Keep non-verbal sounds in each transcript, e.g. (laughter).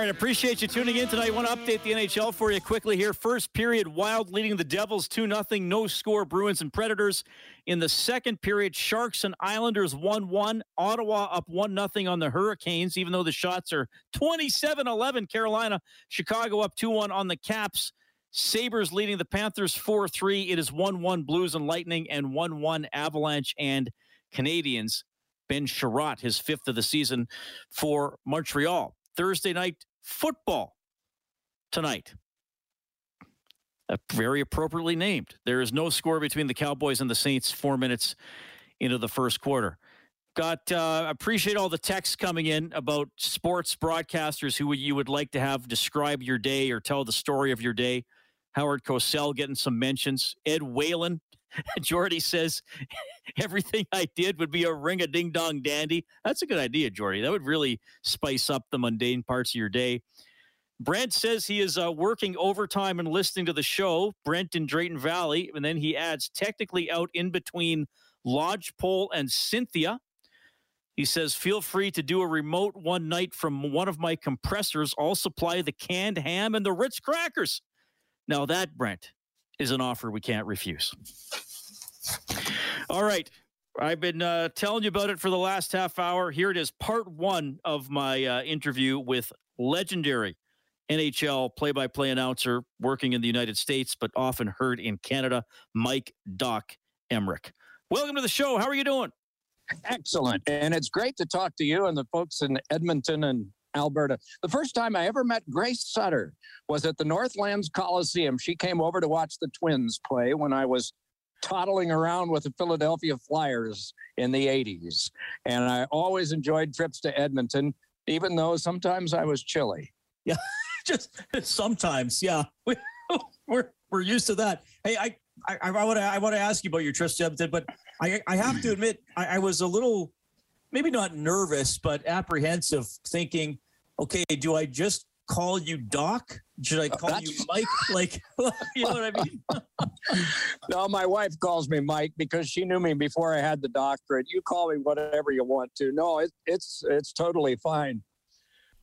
Right, appreciate you tuning in tonight. I want to update the NHL for you quickly here. First period, Wild leading the Devils 2 0. No score, Bruins and Predators. In the second period, Sharks and Islanders 1 1. Ottawa up 1 0 on the Hurricanes, even though the shots are 27 11. Carolina, Chicago up 2 1 on the Caps. Sabres leading the Panthers 4 3. It is 1 1 Blues and Lightning and 1 1 Avalanche and Canadiens. Ben Chiarot, his fifth of the season for Montreal. Thursday night football tonight. Uh, very appropriately named. There is no score between the Cowboys and the Saints four minutes into the first quarter. Got uh, appreciate all the texts coming in about sports broadcasters who you would like to have describe your day or tell the story of your day. Howard Cosell getting some mentions. Ed Whalen (laughs) Jordy says (laughs) everything I did would be a ring a ding dong dandy. That's a good idea, Jordy. That would really spice up the mundane parts of your day. Brent says he is uh, working overtime and listening to the show. Brent in Drayton Valley, and then he adds technically out in between Lodgepole and Cynthia. He says, feel free to do a remote one night from one of my compressors. I'll supply the canned ham and the Ritz crackers. Now that, Brent, is an offer we can't refuse. All right. I've been uh, telling you about it for the last half hour. Here it is, part one of my uh, interview with legendary NHL play by play announcer working in the United States, but often heard in Canada, Mike Doc Emrick. Welcome to the show. How are you doing? Excellent. And it's great to talk to you and the folks in Edmonton and Alberta. The first time I ever met Grace Sutter was at the Northlands Coliseum. She came over to watch the Twins play when I was toddling around with the Philadelphia Flyers in the 80s. And I always enjoyed trips to Edmonton, even though sometimes I was chilly. (laughs) Yeah, just sometimes. Yeah, we, (laughs) we're we're used to that. Hey, I I, I want to I want to ask you about your trips to Edmonton, but I I have to admit I, I was a little maybe not nervous, but apprehensive, thinking, okay, do I just call you Doc? Should I uh, call That's... you Mike? (laughs) Like, (laughs) you know what I mean? (laughs) no, my wife calls me Mike because she knew me before I had the doctorate. You call me whatever you want to. No, it, it's it's totally fine.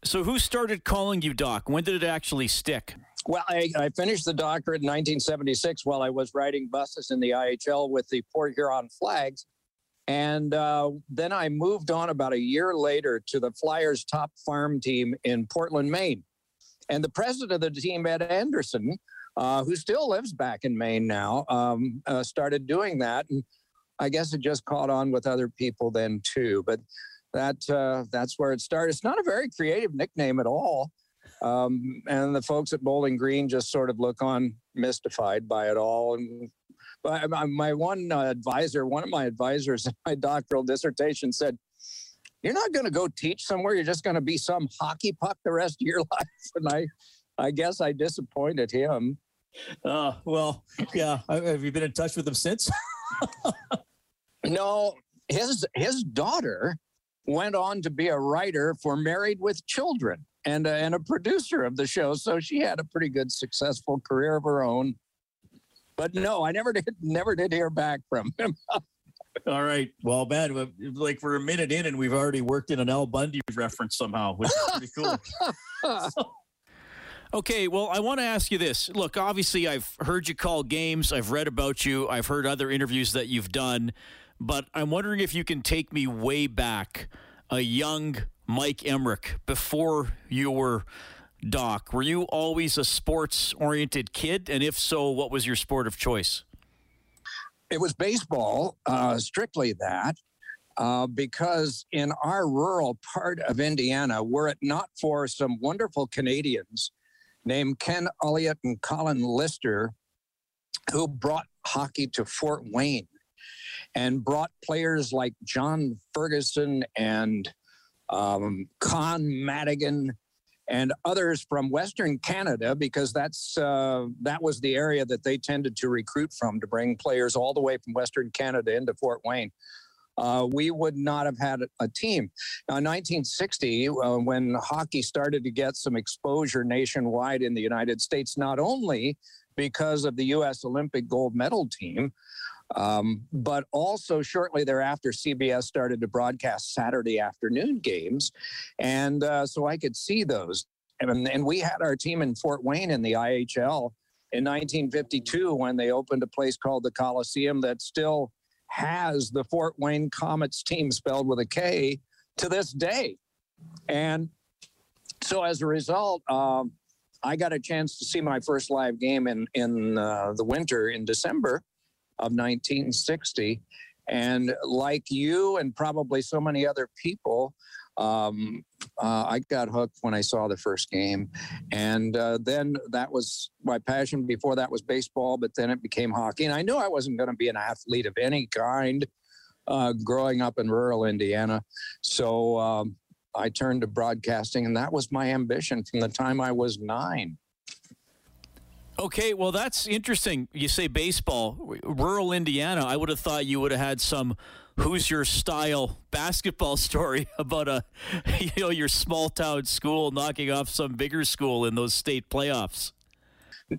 So, who started calling you Doc? When did it actually stick? Well, I, I, finished the doctorate in 1976 while I was riding buses in the IHL with the Port Huron Flags. And uh, then I moved on about a year later to the Flyers top farm team in Portland, Maine. And the president of the team, Ed Anderson, uh, who still lives back in Maine now, um, uh, started doing that. And I guess it just caught on with other people then too. But that uh, that's where it started. It's not a very creative nickname at all. Um, and the folks at Bowling Green just sort of look on mystified by it all. And my one uh, advisor, one of my advisors in my doctoral dissertation said, you're not going to go teach somewhere. You're just going to be some hockey puck the rest of your (laughs) life. And I, I guess I disappointed him. Uh, well, yeah. Have you been in touch with him since? (laughs) no, his his daughter went on to be a writer for Married with Children and a, and a producer of the show. So she had a pretty good, successful career of her own. But no, I never did (laughs) never did hear back from him. (laughs) All right. Well, man, like we're a minute in and we've already worked in an Al Bundy reference somehow, which is pretty cool. (laughs) okay. Well, I want to ask you this. Look, obviously, I've heard you call games, I've read about you, I've heard other interviews that you've done, but I'm wondering if you can take me way back, a young Mike Emrick, before you were Doc. Were you always a sports oriented kid? And if so, what was your sport of choice? It was baseball, uh, strictly that, uh, because in our rural part of Indiana, were it not for some wonderful Canadians named Ken Elliott and Colin Lister, who brought hockey to Fort Wayne and brought players like John Ferguson and um, Con Madigan and others from Western Canada because that's uh, that was the area that they tended to recruit from to bring players all the way from Western Canada into Fort Wayne. uh, we would not have had a team. Now, in 1960, uh, when hockey started to get some exposure nationwide in the United States, not only because of the U.S. Olympic gold medal team, um, but also shortly thereafter, CBS started to broadcast Saturday afternoon games. And uh, so I could see those. And, and we had our team in Fort Wayne in the IHL in 1952 when they opened a place called the Coliseum that still has the Fort Wayne Komets team spelled with a K to this day. And so as a result, um, I got a chance to see my first live game in in uh, the winter in December of 1960. And like you and probably so many other people, um, uh, I got hooked when I saw the first game. And uh, then that was my passion. Before that was baseball, but then it became hockey. And I knew I wasn't going to be an athlete of any kind uh, growing up in rural Indiana. So um, I turned to broadcasting, and that was my ambition from the time I was nine. Okay, well, that's interesting. You say baseball, rural Indiana. I would have thought you would have had some Hoosier style basketball (laughs) story about a (laughs) you know your small town school knocking off some bigger school in those state playoffs.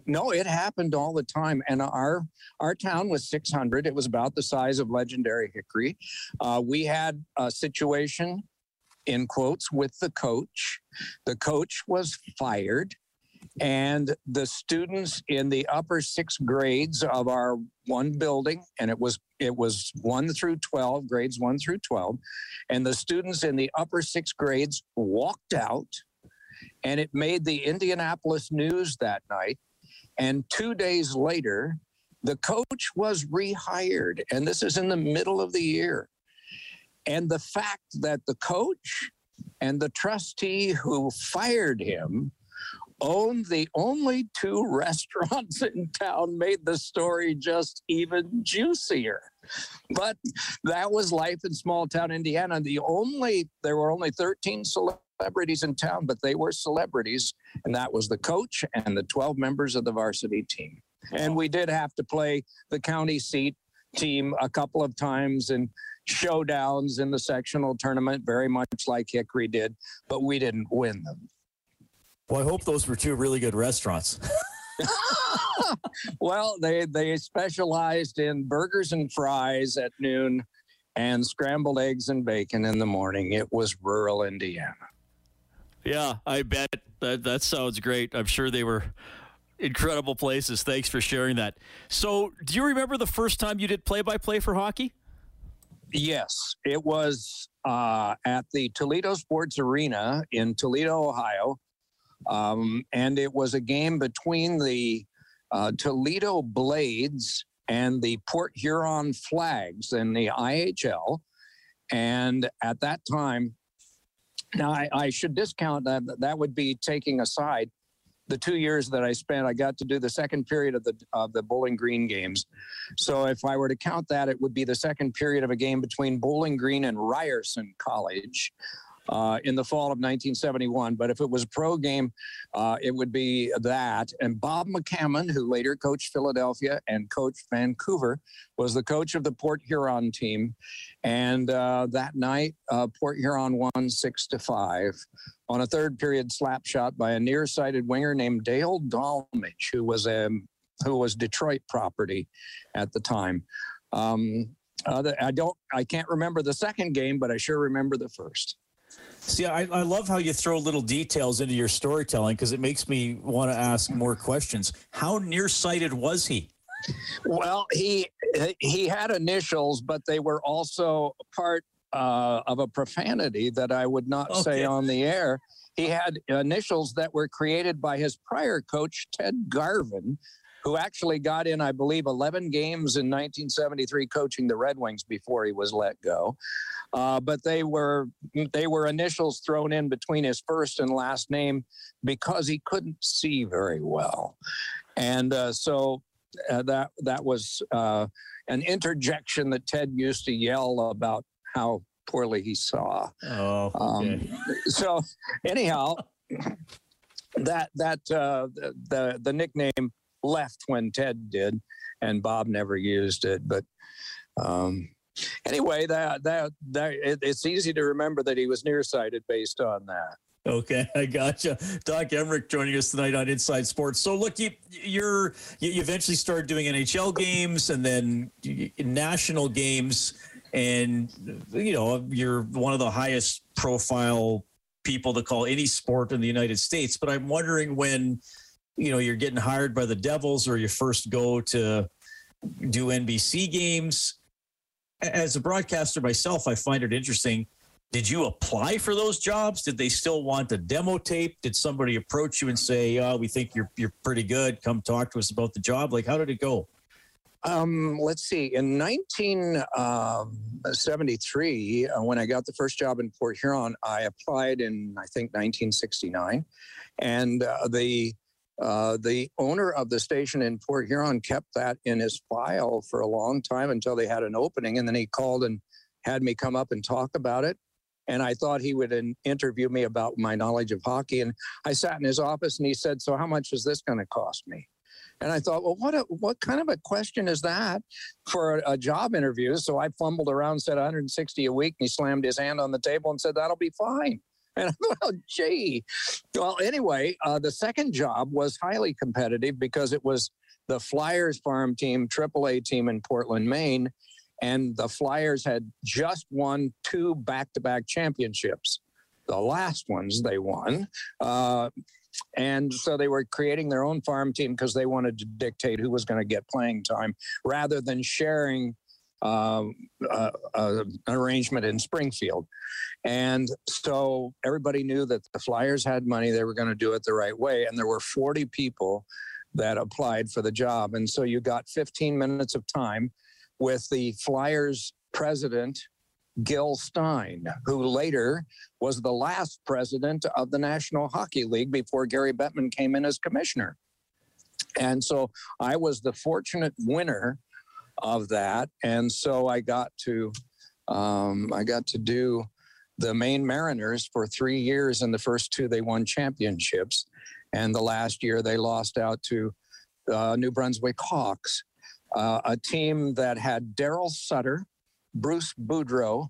No, it happened all the time, and our our town was 600. It was about the size of legendary Hickory. Uh, we had a situation in quotes with the coach. The coach was fired and the students in the upper six grades of our one building and it was it was 1 through 12 grades 1 through 12 and the students in the upper six grades walked out and it made the indianapolis news that night and 2 days later the coach was rehired and this is in the middle of the year. And the fact that the coach and the trustee who fired him owned the only two (laughs) restaurants in town made the story just even juicier. But that was life in small town Indiana. The only there were only 13 celebrities in town, but they were celebrities, and that was the coach and the 12 members of the varsity team. And we did have to play the county seat team a couple of times and showdowns in the sectional tournament, very much like Hickory did, but we didn't win them. Well, I hope those were two really good restaurants. (laughs) well, they they specialized in burgers and fries at noon and scrambled eggs and bacon in the morning. It was rural Indiana. Yeah, I bet that that sounds great. I'm sure they were incredible places. Thanks for sharing that. So, do you remember the first time you did play-by-play for hockey? Yes, it was uh, at the Toledo Sports Arena in Toledo, Ohio. Um, and it was a game between the uh, Toledo Blades and the Port Huron Flags in the IHL. And at that time, now I, I should discount that. That would be taking aside the two years that I spent. I got to do the second period of the of the Bowling Green games. So if I were to count that, it would be the second period of a game between Bowling Green and Ryerson College uh, in the fall of 1971. But if it was a pro game, uh, it would be that. And Bob McCammon, who later coached Philadelphia and coached Vancouver, was the coach of the Port Huron team. And uh, that night, uh, Port Huron won six to five on a third period slap shot by a nearsighted winger named Dale Dolmich, who was a who was Detroit property at the time. Um, uh, I don't, I can't remember the second game, but I sure remember the first. See, I, I love how you throw little details into your storytelling because it makes me want to ask more questions. How nearsighted was he? Well, he he had initials, but they were also part uh, of a profanity that I would not okay. say on the air. He had initials that were created by his prior coach, Ted Garvin, who actually got in, I believe, 11 games in 1973 coaching the Red Wings before he was let go. Uh, but they were they were initials thrown in between his first and last name because he couldn't see very well, and uh, so uh, that that was uh, an interjection that Ted used to yell about how poorly he saw. Oh, okay. um, so anyhow, that that uh, the the nickname left when Ted did, and Bob never used it. But um, anyway, that that that it, it's easy to remember that he was nearsighted based on that. Okay, (laughs) I gotcha. Doc Emrick joining us tonight on Inside Sports. So, look, you you're you eventually started doing NHL games and then national games, and you know you're one of the highest profile people to call any sport in the United States. But I'm wondering when you know you're getting hired by the Devils or you first go to do NBC games. As a broadcaster myself, I find it interesting did you apply for those jobs? Did they still want a demo tape? Did somebody approach you and say, "Oh, we think you're you're pretty good. Come talk to us about the job." Like, how did it go? Um, let's see. In 1973, um, uh, when I got the first job in Port Huron, I applied in I think 1969, and uh, the uh, the owner of the station in Port Huron kept that in his file for a long time until they had an opening, and then he called and had me come up and talk about it and I thought he would interview me about my knowledge of hockey. And I sat in his office and he said, "So how much is this going to cost me?" And I thought, well, what a, what kind of a question is that for a, a, job interview? So I fumbled around, said 160 a week, and he slammed his hand on the table and said, "That'll be fine." (laughs) And I thought, well, gee. Well, anyway, uh, the second job was highly competitive because it was the Flyers farm team, AAA team in Portland, Maine, and the Flyers had just won two back to back championships. The last ones they won. Uh, and so they were creating their own farm team because they wanted to dictate who was going to get playing time rather than sharing um, uh, uh, an arrangement in Springfield. And so everybody knew that the Flyers had money, they were going to do it the right way. And there were 40 people that applied for the job. And so you got 15 minutes of time with the Flyers president, Gil Stein, who later was the last president of the National Hockey League before Gary Bettman came in as commissioner. And so I was the fortunate winner of that. And so I got to um, I got to do the Maine Mariners for three years. and the first two, they won championships. And the last year, they lost out to uh, New Brunswick Hawks uh, a team that had Daryl Sutter, Bruce Boudreau,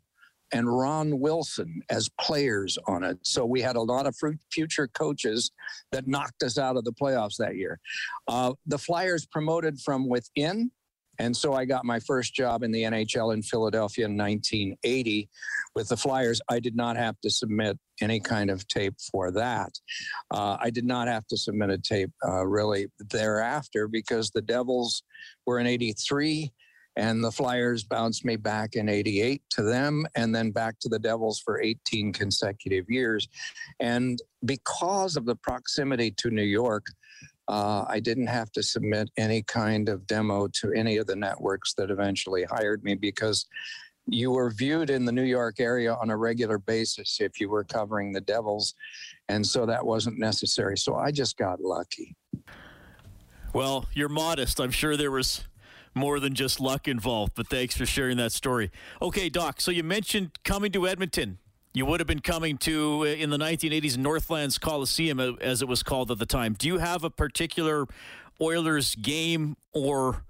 and Ron Wilson as players on it. So we had a lot of future coaches that knocked us out of the playoffs that year. Uh, the Flyers promoted from within and so I got my first job in the NHL in Philadelphia in 1980 with the Flyers. I did not have to submit any kind of tape for that. Uh, I did not have to submit a tape uh, really thereafter because the Devils were in 83 and the Flyers bounced me back in 88 to them and then back to the Devils for 18 consecutive years. And because of the proximity to New York, uh, I didn't have to submit any kind of demo to any of the networks that eventually hired me because you were viewed in the New York area on a regular basis if you were covering the Devils. And so that wasn't necessary. So I just got lucky. Well, you're modest. I'm sure there was more than just luck involved, but thanks for sharing that story. Okay, Doc, so you mentioned coming to Edmonton you would have been coming to uh, in the 1980s Northlands Coliseum, uh, as it was called at the time. Do you have a particular Oilers game or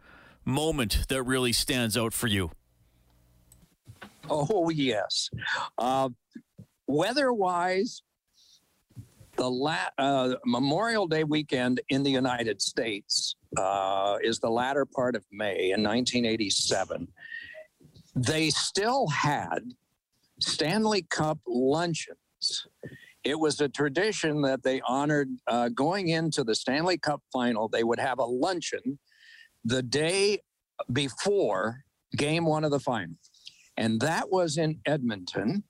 moment that really stands out for you? Oh yes, uh, weather-wise, the la- uh, Memorial Day weekend in the United States uh, is the latter part of May in 1987. They still had Stanley Cup luncheons. It was a tradition that they honored uh, going into the Stanley Cup final. They would have a luncheon the day before game one of the final. And that was in Edmonton.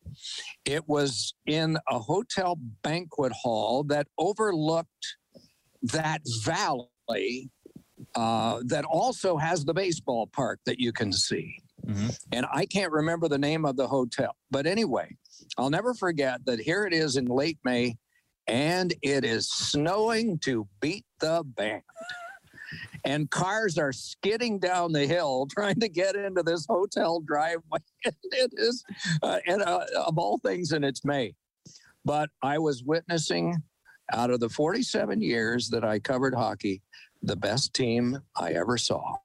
It was in a hotel banquet hall that overlooked that valley uh, that also has the baseball park that you can see. Mm-hmm. And I can't remember the name of the hotel. But anyway, I'll never forget that here it is in late May and it is snowing to beat the band. And cars are skidding down the hill (laughs) trying to get into this hotel driveway. (laughs) it is, uh, and uh, of all things, and it's May. But I was witnessing out of the 47 years that I covered hockey, the best team I ever saw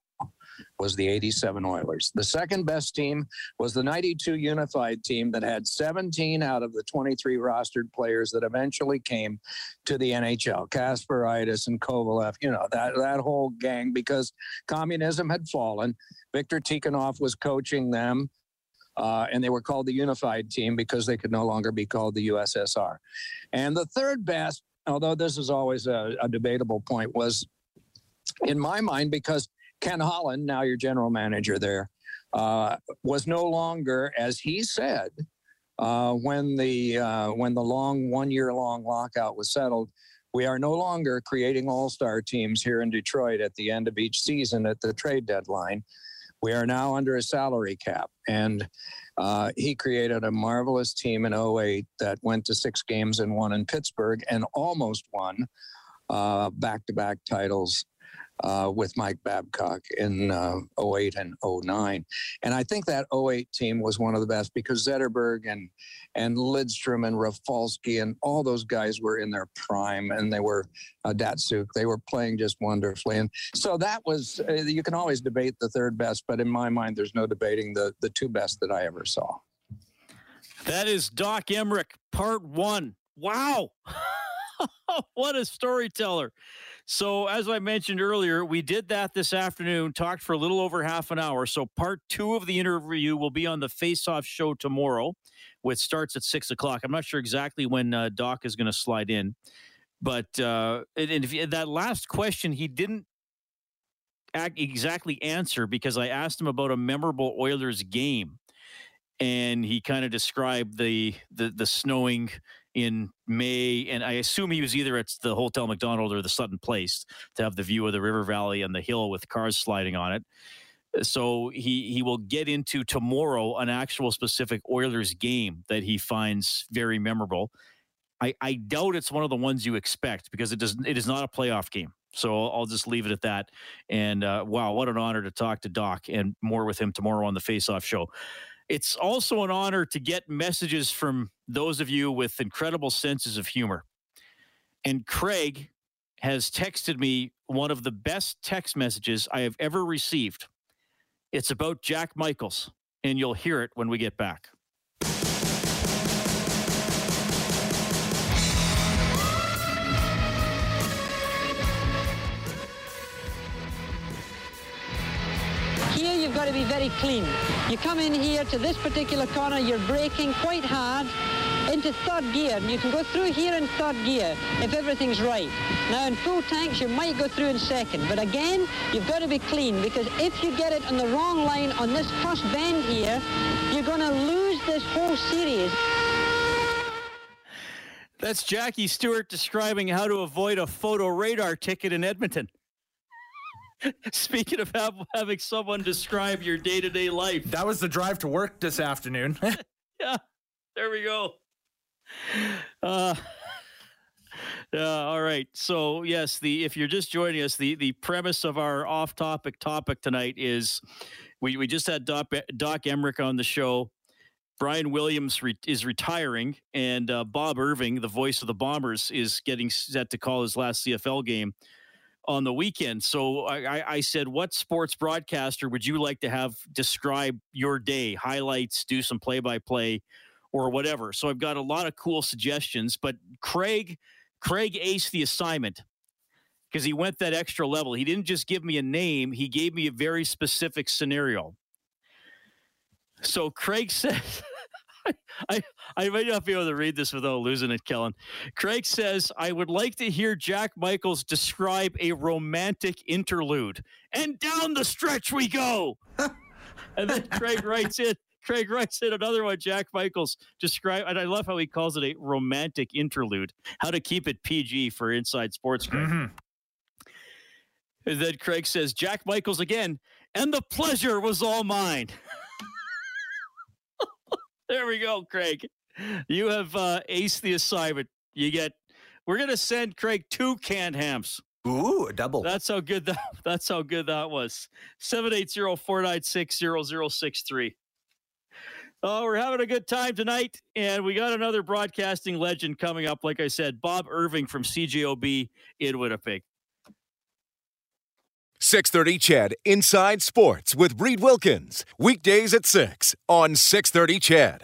was the 87 Oilers. The second best team was the 92 Unified team that had 17 out of the 23 rostered players that eventually came to the NHL. Kasparaitis and Kovalev, you know, that, that whole gang, because communism had fallen. Viktor Tikhonov was coaching them. Uh, and they were called the unified team because they could no longer be called the USSR. And the third best, although this is always a, a debatable point, was in my mind because Ken Holland, now your general manager there, uh, was no longer, as he said, uh, when the uh, when the long one year long lockout was settled, we are no longer creating all star teams here in Detroit at the end of each season at the trade deadline. We are now under a salary cap, and uh, he created a marvelous team in 08 that went to six games and won in Pittsburgh and almost won back to back titles uh, with Mike Babcock in uh, 08 and 09. And I think that 08 team was one of the best because Zetterberg and and Lidstrom and Rafalski and all those guys were in their prime and they were uh, Datsyuk. They were playing just wonderfully. And so that was, uh, you can always debate the third best, but in my mind, there's no debating the, the two best that I ever saw. That is Doc Emrick, part one. Wow. (laughs) (laughs) what a storyteller. So, as I mentioned earlier, we did that this afternoon, talked for a little over half an hour. So, part two of the interview will be on the Face Off show tomorrow, which starts at six o'clock. I'm not sure exactly when uh, Doc is going to slide in, but uh, and, and if, that last question, he didn't exactly answer because I asked him about a memorable Oilers game, and he kind of described the the the snowing in May, and I assume he was either at the Hotel Macdonald or the Sutton Place to have the view of the river valley and the hill with cars sliding on it. So he he will get into tomorrow an actual specific Oilers game that he finds very memorable. I, I doubt it's one of the ones you expect because it does it is not a playoff game. So I'll just leave it at that. And uh, wow, what an honor to talk to Doc and more with him tomorrow on the Face Off Show. It's also an honor to get messages from those of you with incredible senses of humor. And Craig has texted me one of the best text messages I have ever received. It's about Jack Michaels, and you'll hear it when we get back. Got to be very clean. You come in here to this particular corner, you're braking quite hard into third gear. And you can go through here in third gear if everything's right. Now in full tanks, you might go through in second. But again, you've got to be clean because if you get it on the wrong line on this first bend here, you're going to lose this whole series. That's Jackie Stewart describing how to avoid a photo radar ticket in Edmonton. (laughs) Speaking of have, having someone describe your day to day life, that was the drive to work this afternoon. (laughs) (laughs) yeah, there we go. Uh, yeah, all right. So yes, the if you're just joining us, the the premise of our off-topic topic tonight is we we just had Doc, Doc Emrick on the show. Brian Williams re- is retiring, and uh, Bob Irving, the voice of the Bombers, is getting set to call his last CFL game on the weekend. So I, I, said, what sports broadcaster would you like to have describe your day, highlights, do some play by play, or whatever? So I've got a lot of cool suggestions. But Craig, Craig aced the assignment because he went that extra level. He didn't just give me a name; he gave me a very specific scenario. So Craig (laughs) said. I, I might not be able to read this without losing it, Kellen. Craig says, I would like to hear Jack Michaels describe a romantic interlude. And down the stretch we go. (laughs) and then Craig writes in, Craig writes in another one, Jack Michaels describe, and I love how he calls it a romantic interlude. How to keep it PG for Inside Sports. Mm-hmm. And then Craig says, Jack Michaels again, and the pleasure was all mine. There we go, Craig. You have uh, aced the assignment. You get. We're gonna send Craig two canned hams. Ooh, a double. That's how good that. (laughs) That's how good that was. 780-496-0063. Oh, we're having a good time tonight, and we got another broadcasting legend coming up. Like I said, Bob Irving from CJOB in Winnipeg. 630 CHED Inside Sports with Reed Wilkins. Weekdays at 6 on 630 CHED.